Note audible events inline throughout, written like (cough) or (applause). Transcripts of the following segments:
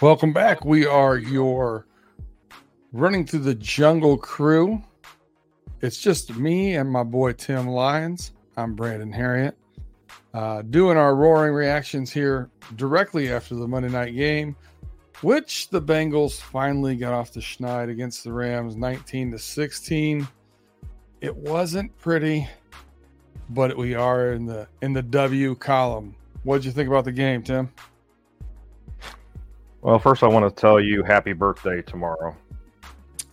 Welcome back. We are your running through the jungle crew. It's just me and my boy Tim Lyons. I'm Brandon Harriet. Uh, doing our roaring reactions here directly after the Monday night game, which the Bengals finally got off the schneid against the Rams 19 to 16. It wasn't pretty, but we are in the in the W column. What'd you think about the game, Tim? Well, first I want to tell you happy birthday tomorrow.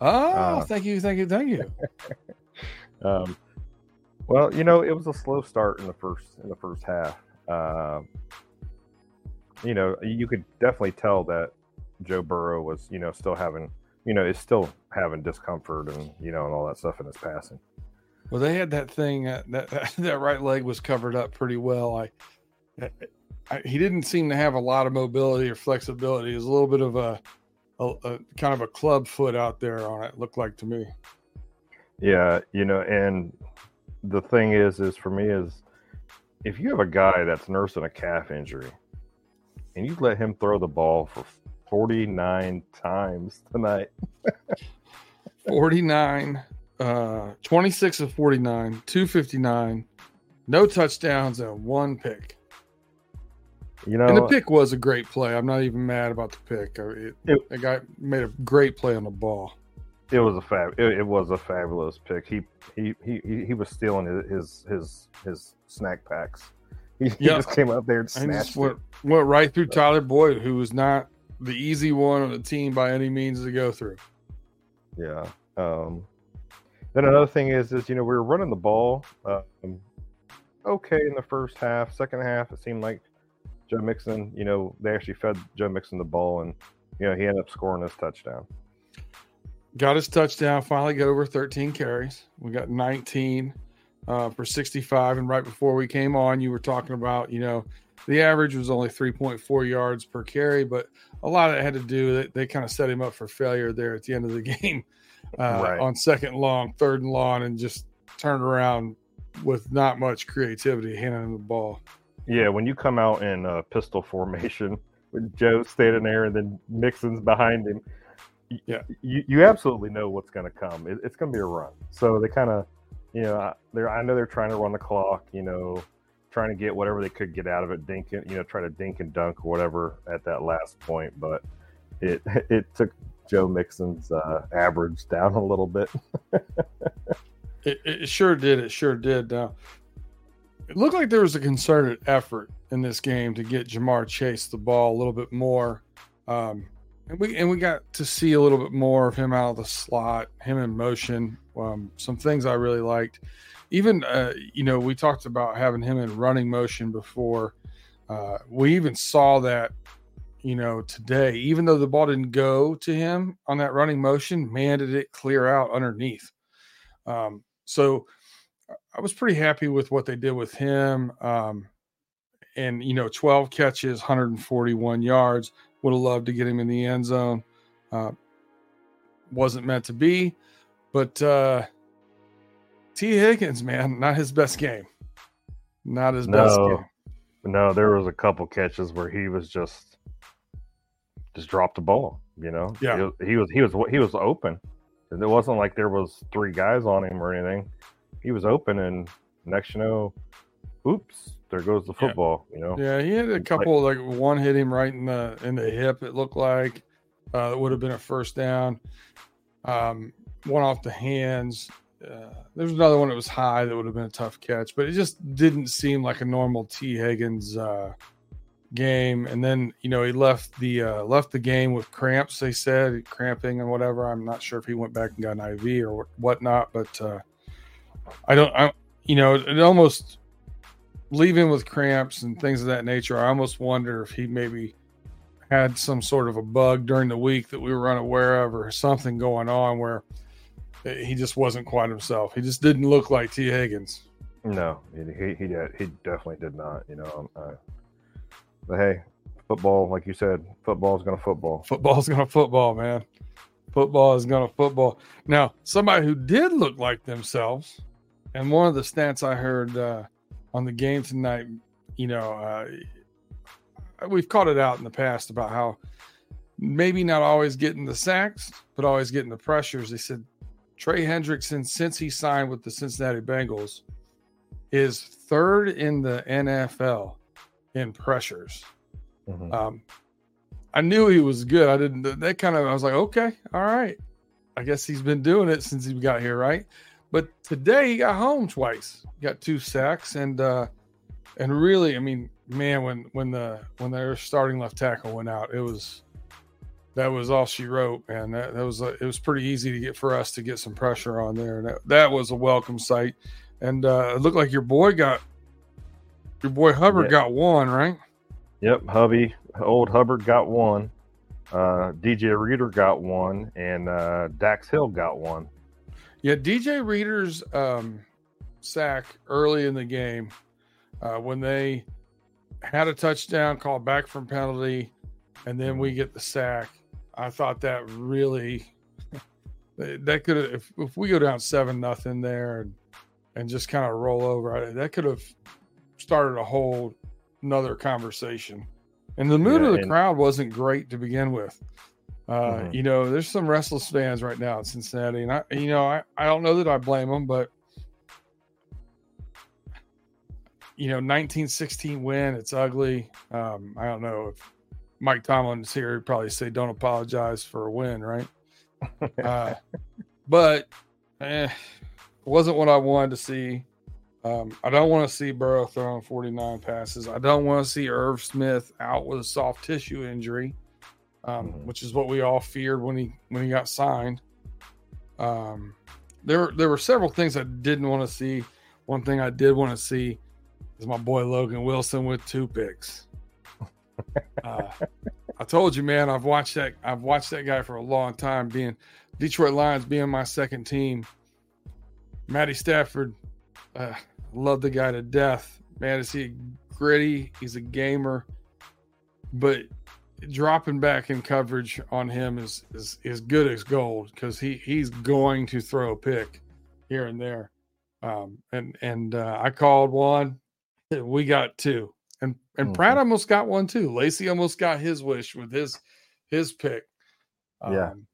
Oh, uh, thank you, thank you, thank you. (laughs) um, well, you know, it was a slow start in the first in the first half. Uh, you know, you could definitely tell that Joe Burrow was, you know, still having, you know, is still having discomfort and you know and all that stuff in his passing. Well, they had that thing uh, that (laughs) that right leg was covered up pretty well. I I, he didn't seem to have a lot of mobility or flexibility. He was a little bit of a, a, a, kind of a club foot out there on it. Looked like to me. Yeah, you know, and the thing is, is for me is if you have a guy that's nursing a calf injury, and you let him throw the ball for 49 times tonight. (laughs) 49, uh, 26 of 49, 259, no touchdowns, and one pick. You know, and the pick was a great play. I'm not even mad about the pick. It, it, the guy made a great play on the ball. It was a fab. It, it was a fabulous pick. He he he he was stealing his his his snack packs. (laughs) He, he just came up there and snatched went, it. Went right through Tyler Boyd, who was not the easy one on the team by any means to go through. Yeah. Um, then another thing is, is you know we were running the ball um, okay in the first half. Second half, it seemed like Joe Mixon, you know, they actually fed Joe Mixon the ball, and you know he ended up scoring his touchdown. Got his touchdown. Finally got over 13 carries. We got 19 uh, for 65. And right before we came on, you were talking about, you know, the average was only 3.4 yards per carry, but a lot of it had to do that they kind of set him up for failure there at the end of the (laughs) game uh, right. on second long, third and long, and just turned around with not much creativity handing him the ball. Yeah, when you come out in uh, pistol formation (laughs) with Joe standing there and then Mixon's behind him, yeah, you, you absolutely know what's going to come. It, it's going to be a run. So they kind of, you know, they're I know they're trying to run the clock. You know, trying to get whatever they could get out of it, dink you know, try to dink and dunk or whatever at that last point. But it (laughs) it took Joe Mixon's uh, average down a little bit. (laughs) it, it, sure did. It sure did. Now, it looked like there was a concerted effort in this game to get Ja'Marr Chase the ball a little bit more. Um, and we and we got to see a little bit more of him out of the slot, him in motion. Um, some things I really liked. Even uh, you know, we talked about having him in running motion before. Uh, we even saw that, you know, today. Even though the ball didn't go to him on that running motion, man, did it clear out underneath. Um, so I was pretty happy with what they did with him. Um, and you know, 12 catches, 141 yards. Would have loved to get him in the end zone. Uh, wasn't meant to be, but uh, Tee Higgins, man, not his best game. Not his no, best game. No, there was a couple catches where he was just just dropped the ball. You know, yeah, he was he was he was, he was open. It wasn't like there was three guys on him or anything. He was open, and next you know, oops, there goes the football. Yeah. You know. Yeah, he had a couple like, like one hit him right in the in the hip. It looked like uh, it would have been a first down. Um, one off the hands. Uh, there was another one that was high that would have been a tough catch, but it just didn't seem like a normal T. Higgins uh, game. And then you know he left the uh, left the game with cramps. They said cramping and whatever. I'm not sure if he went back and got an IV or whatnot, but uh, I don't. I you know it almost leaving with cramps and things of that nature. I almost wonder if he maybe had some sort of a bug during the week that we were unaware of or something going on where he just wasn't quite himself. He just didn't look like Tee Higgins. No, he he he, did, he definitely did not. You know, uh, but hey, football, like you said, football is going to football. Football is going to football, man. Football is going to football. Now, somebody who did look like themselves, and one of the stats I heard uh, on the game tonight, you know, uh, we've caught it out in the past about how maybe not always getting the sacks, but always getting the pressures. They said Trey Hendrickson, since he signed with the Cincinnati Bengals, is third in the NFL in pressures. Mm-hmm. Um, I knew he was good. I didn't. That kind of. I was like, okay, all right. I guess he's been doing it since he got here, right? But today he got home twice. Got two sacks and uh and really, I mean, man, when when the when their starting left tackle went out, it was that was all she wrote, man. That, that was a, it was pretty easy to get for us to get some pressure on there. And that, that was a welcome sight. And uh, it looked like your boy got your boy Hubbard got one, right? Yep, hubby, old Hubbard got one. Uh, DJ Reader got one, and uh, Dax Hill got one. Yeah, DJ Reader's um, sack early in the game uh, when they had a touchdown called back from penalty, and then we get the sack. I thought that really that could have if, if we go down seven nothing there and and just kind of roll over that could have started a whole another conversation and the mood yeah, of the crowd wasn't great to begin with uh, mm-hmm. you know there's some restless fans right now in cincinnati and i you know i, I don't know that i blame them but you know 1916 win it's ugly um, i don't know if Mike Tomlin's here, he'd probably say, "Don't apologize for a win," right? (laughs) uh, but eh, wasn't what I wanted to see. Um, I don't want to see Burrow throwing 49 passes. I don't want to see Irv Smith out with a soft tissue injury, um, mm-hmm. which is what we all feared when he when he got signed. Um, there there were several things I didn't want to see. One thing I did want to see is my boy Logan Wilson with two picks. (laughs) Uh, I told you, man. I've watched that. I've watched that guy for a long time. Being Detroit Lions, being my second team. Matty Stafford, uh, love the guy to death. Man, is he gritty? He's a gamer, but dropping back in coverage on him is is is good as gold because he he's going to throw a pick here and there. Um, and and uh, I called one. We got two. And and mm-hmm. Pratt almost got one too. Lacey almost got his wish with his his pick. Yeah. Um, hey,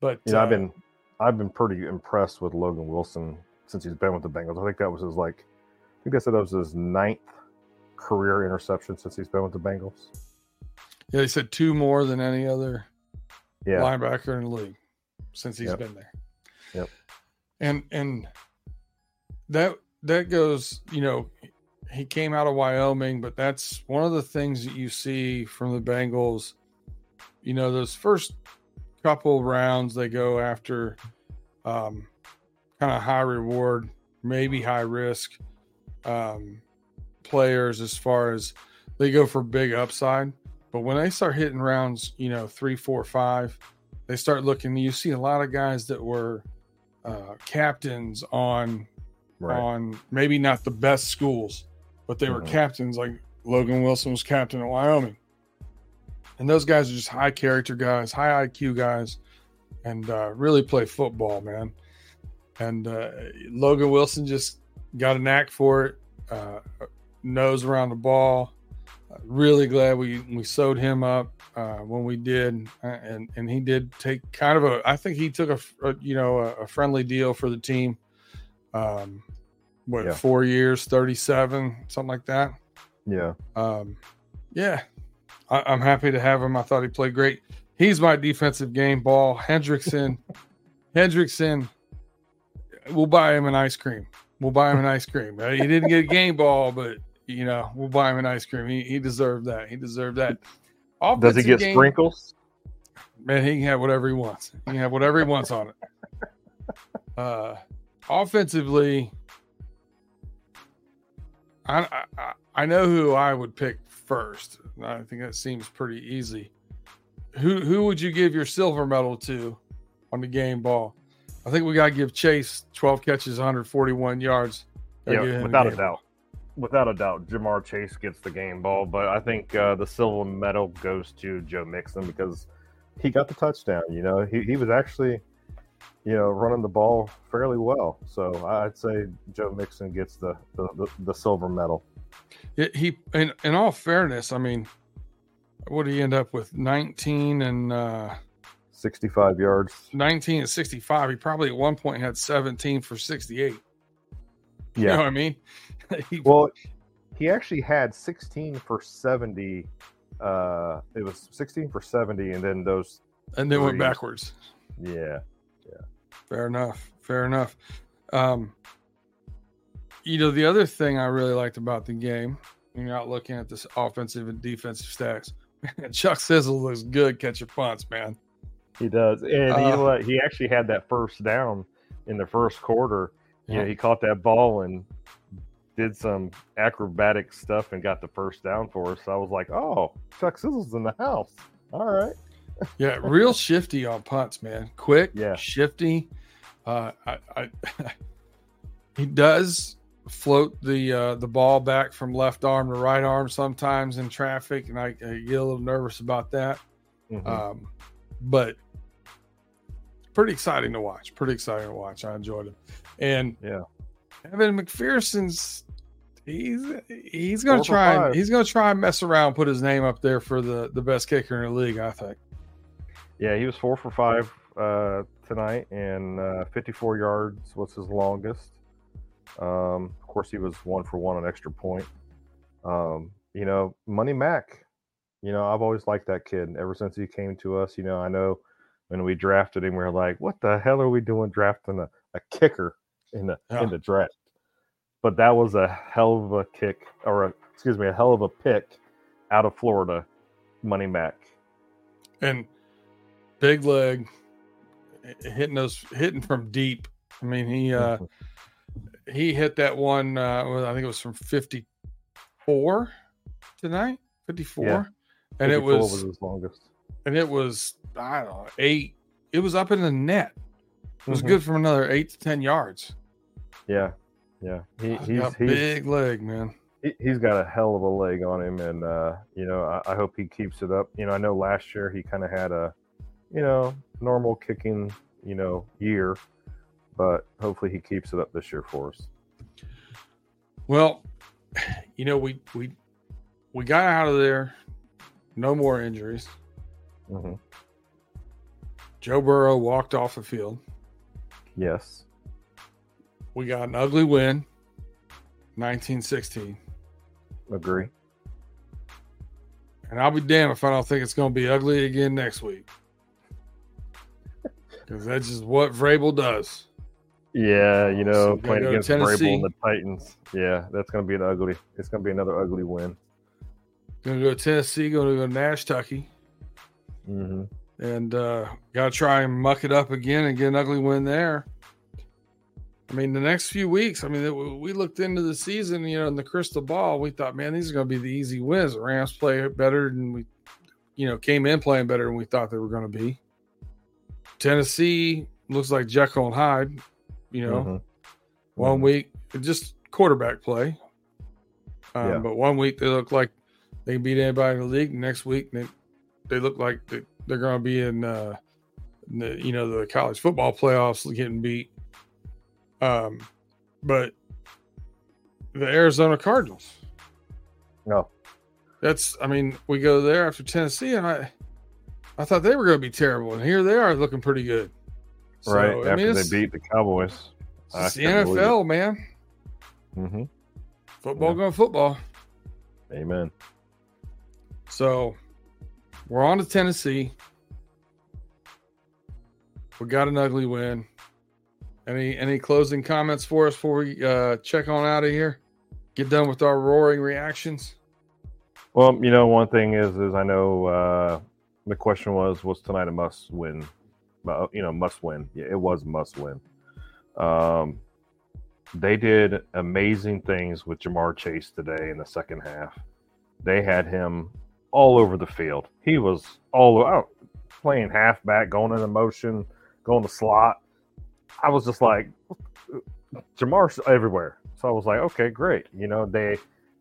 But you know, uh, I've been I've been pretty impressed with Logan Wilson since he's been with the Bengals. I think that was his like I think I said that was his ninth career interception since he's been with the Bengals. Yeah, he said two more than any other yeah. linebacker in the league since he's yep. been there. Yep. And and that that goes, you know, he came out of Wyoming, but that's one of the things that you see from the Bengals. You know, those first couple rounds they go after um, kind of high reward, maybe high risk um, players as far as they go for big upside. But when they start hitting rounds, you know, three, four, five, they start looking. You see a lot of guys that were uh, captains on right. on maybe not the best schools, but they mm-hmm. were captains. Like Logan Wilson was captain at Wyoming, and those guys are just high character guys, high IQ guys, and uh, really play football, man. And uh, Logan Wilson just got a knack for it, uh, nose around the ball. Really glad we we sewed him up uh, when we did, and and he did take kind of a. I think he took a, a you know a, a, friendly deal for the team. Um, what yeah. four years, thirty seven, something like that. Yeah. Um, yeah, I, am happy to have him. I thought he played great. He's my defensive game ball. Hendrickson, (laughs) Hendrickson. We'll buy him an ice cream. We'll buy him an ice cream. He didn't get a game ball, but you know we'll buy him an ice cream. He, he deserved that. He deserved that. Offensive Does he get game, sprinkles? Man, he can have whatever he wants. He can have whatever he wants on it. Uh, offensively, I, I, I know who I would pick first. I think that seems pretty easy. Who who would you give your silver medal to on the game ball? I think we got to give Chase 12 catches, 141 yards. Yeah, without a doubt. Without a doubt, Ja'Marr Chase gets the game ball, but I think uh, the silver medal goes to Joe Mixon because he got the touchdown. You know, he, he was actually – you know, running the ball fairly well. So I'd say Joe Mixon gets the the, the, the silver medal. he, in, in all fairness, I mean, what did he end up with? 19 and uh, 65 yards. 19 and 65. He probably at one point had 17 for 68. Yeah. You know what I mean? (laughs) he, well, he actually had 16 for 70. Uh, it was 16 for 70, and then those. And then went backwards. Yeah. Fair enough. Fair enough. Um, you know, the other thing I really liked about the game, when you're not looking at this offensive and defensive stacks. (laughs) Chuck Sizzle looks good catching punts, man. He does. And uh, you know what? He actually had that first down in the first quarter. Yeah. You know, he caught that ball and did some acrobatic stuff and got the first down for us. So I was like, oh, Chuck Sizzle's in the house. All right yeah, real shifty on punts, man. Quick, yeah, shifty. Uh, I, I (laughs) he does float the uh, the ball back from left arm to right arm sometimes in traffic, and I, I get a little nervous about that. Mm-hmm. Um, but pretty exciting to watch. Pretty exciting to watch. I enjoyed it, and yeah, Evan McPherson's he's he's gonna try he's gonna try and mess around, put his name up there for the the best kicker in the league. I think. Yeah, he was four for five uh, tonight, and uh, 54 yards was his longest. Um, of course, he was one for one on extra point. Um, you know, Money Mac. You know, I've always liked that kid ever since he came to us. You know, I know when we drafted him, we are like, "What the hell are we doing drafting a, a kicker in the yeah. in the draft?" But that was a hell of a kick, or a, excuse me, a hell of a pick out of Florida, Money Mac. And big leg, hitting those hitting from deep. I mean, he uh mm-hmm. he hit that one. Uh, I think it was from fifty four tonight, fifty four, yeah. and it was, was his longest. And it was I don't know eight. It was up in the net. It was mm-hmm. good from another eight to ten yards. Yeah, yeah. He, he's, got he's big leg, man. He, has got a hell of a leg on him, and uh, you know I, I hope he keeps it up. You know I know last year he kind of had a you know, normal kicking, you know, year, but hopefully he keeps it up this year for us. Well, you know, we we we got out of there, no more injuries. Mm-hmm. Joe Burrow walked off the field. Yes. We got an ugly win, 1916. Agree. And I'll be damned if I don't think it's going to be ugly again next week because that's just what Vrabel does. Yeah, you know, So playing go against to Vrabel and the Titans. Yeah, that's going to be an ugly. It's going to be another ugly win. Gonna go to Tennessee. Gonna go to Nashtucky, hmm and uh, gotta try and muck it up again and get an ugly win there. I mean, the next few weeks. I mean, we looked into the season, you know, in the crystal ball. We thought, man, these are going to be the easy wins. The Rams play better than we, you know, came in playing better than we thought they were going to be. Tennessee looks like Jekyll and Hyde. You know, Mhm. one week just quarterback play. Um, Yeah. But one week they look like they can beat anybody in the league. Next week they they look like they, they're going to be in, uh, in the you know the college football playoffs getting beat. Um, but the Arizona Cardinals. No, That's I mean we go there after Tennessee and I I thought they were going to be terrible and here they are looking pretty good. So, right I after mean, they beat the Cowboys. it's the NFL, man. Mm-hmm. Football Yeah. going football. Amen. So we're on to Tennessee. We got an ugly win. Any any closing comments for us before we uh, check on out of here? Get done with our roaring reactions. Well, you know, one thing is, is I know uh, the question was, was tonight a must win? Uh, you know, must win. Yeah, it was must win. Um, they did amazing things with Ja'Marr Chase today in the second half. They had him all over the field. He was all out playing halfback, going into motion, going to slot. I was just like, Ja'Marr's everywhere. So I was like, okay, great. You know, they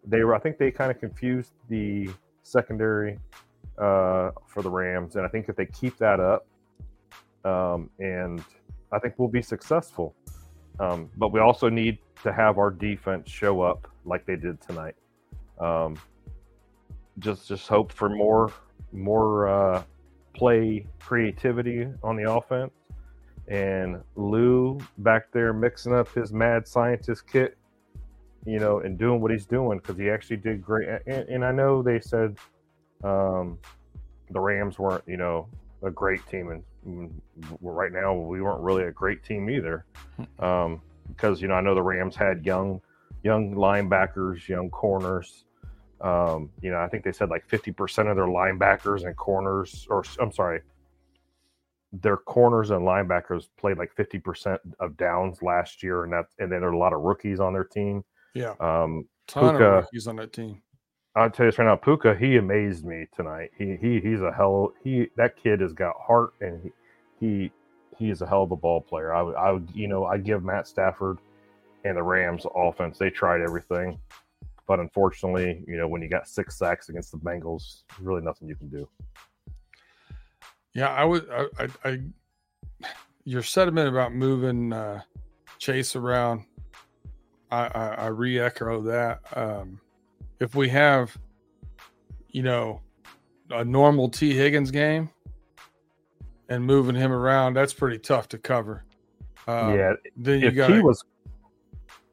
they were I think they kind of confused the secondary uh, for the Rams, and I think if they keep that up, um, and I think we'll be successful. Um, but we also need to have our defense show up like they did tonight. Um, just just hope for more more uh, play creativity on the offense, and Lou back there mixing up his mad scientist kit you know, and doing what he's doing because he actually did great. And, and I know they said um, the Rams weren't, you know, a great team, and right now we weren't really a great team either. (laughs) Um, because you know, I know the Rams had young, young linebackers, young corners. Um, you know, I think they said like fifty percent of their linebackers and corners, or I'm sorry, their corners and linebackers played like fifty percent of downs last year, and that, and then there are a lot of rookies on their team. Yeah, Um, ton Puka. of rookies on that team. I'll tell you this right now, Puka, he amazed me tonight. He he he's a hell he that kid has got heart and he he he is a hell of a ball player. I would I would you know I give Matt Stafford and the Rams offense. They tried everything, but unfortunately, you know when you got six sacks against the Bengals, really nothing you can do. Yeah, I would. I, I, I your sentiment about moving uh, Chase around, I, I, I re-echo that. Um, if we have, you know, a normal T Higgins game, and moving him around, that's pretty tough to cover. Um, yeah, then you if got T was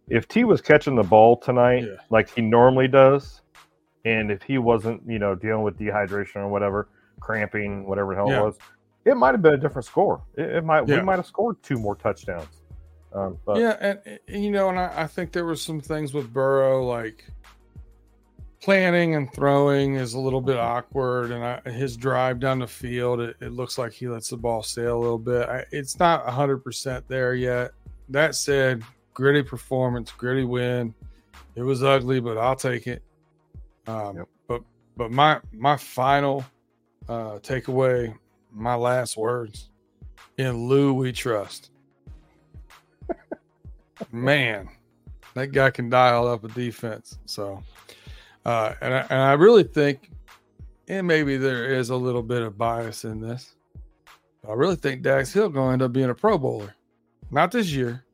if T was catching the ball tonight Yeah. like he normally does, and if he wasn't, you know, dealing with dehydration or whatever, cramping, whatever the hell Yeah. it was, it might have been a different score. It, it might Yeah. we might have scored two more touchdowns. Um, but yeah, and, and, you know, and I, I think there were some things with Burrow, like planning and throwing is a little bit awkward, and I, his drive down the field, it, it looks like he lets the ball sail a little bit. I, it's not hundred percent there yet. That said, gritty performance, gritty win. It was ugly, but I'll take it. Um, Yep. But but my my final uh, takeaway, my last words, in Lou we trust. (laughs) Man, that guy can dial up a defense. So, uh, and I, and I really think, and maybe there is a little bit of bias in this. I really think Dax Hill going to end up being a Pro Bowler, not this year,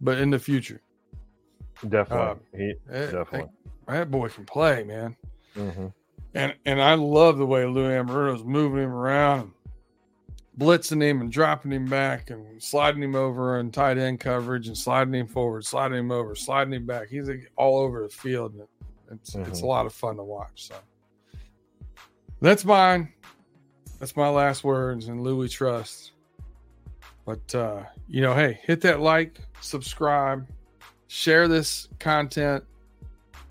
but in the future. definitely, uh, he That, definitely. that, boy can play, man. hmm And and I love the way Lou Anarumo's moving him around, blitzing him and dropping him back and sliding him over in tight end coverage and sliding him forward, sliding him over, sliding him back. He's like, all over the field. And it's it's a Mhm. lot of fun to watch. So that's mine. That's my last words. And Louis trust. But uh, you know, hey, hit that like, subscribe, share this content.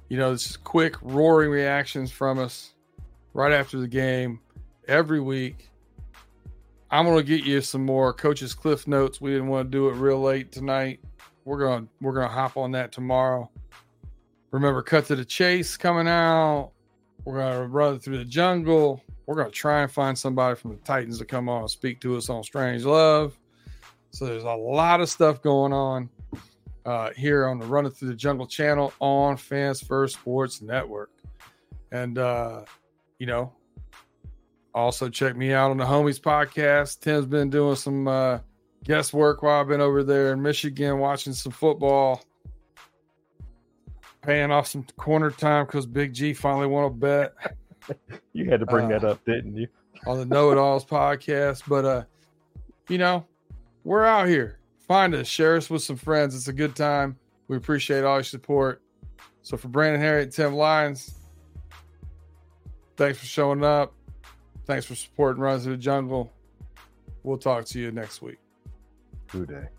You know, this is quick, roaring reactions from us right after the game every week. I'm gonna get you some more coaches cliff notes. We didn't want to do it real late tonight. We're gonna we're gonna hop on that tomorrow. Remember, cut to the chase coming out. We're gonna run through the jungle. We're gonna try and find somebody from the Titans to come on and speak to us on Strange Love. So there's a lot of stuff going on uh, here on the Running Through the Jungle channel on Fans First Sports Network. And, uh, you know, also check me out on the Homies podcast. Tim's been doing some uh, guest work while I've been over there in Michigan watching some football, paying off some corner time because Big G finally won a bet. (laughs) you had to bring uh, that up, didn't you? on the Know It Alls podcast. But, uh, you know, we're out here. Find us, share us with some friends. It's a good time. We appreciate all your support. So for Brandon Harriet, Tim Lyons, thanks for showing up. Thanks for supporting Runs to the Jungle. We'll talk to you next week. Good day.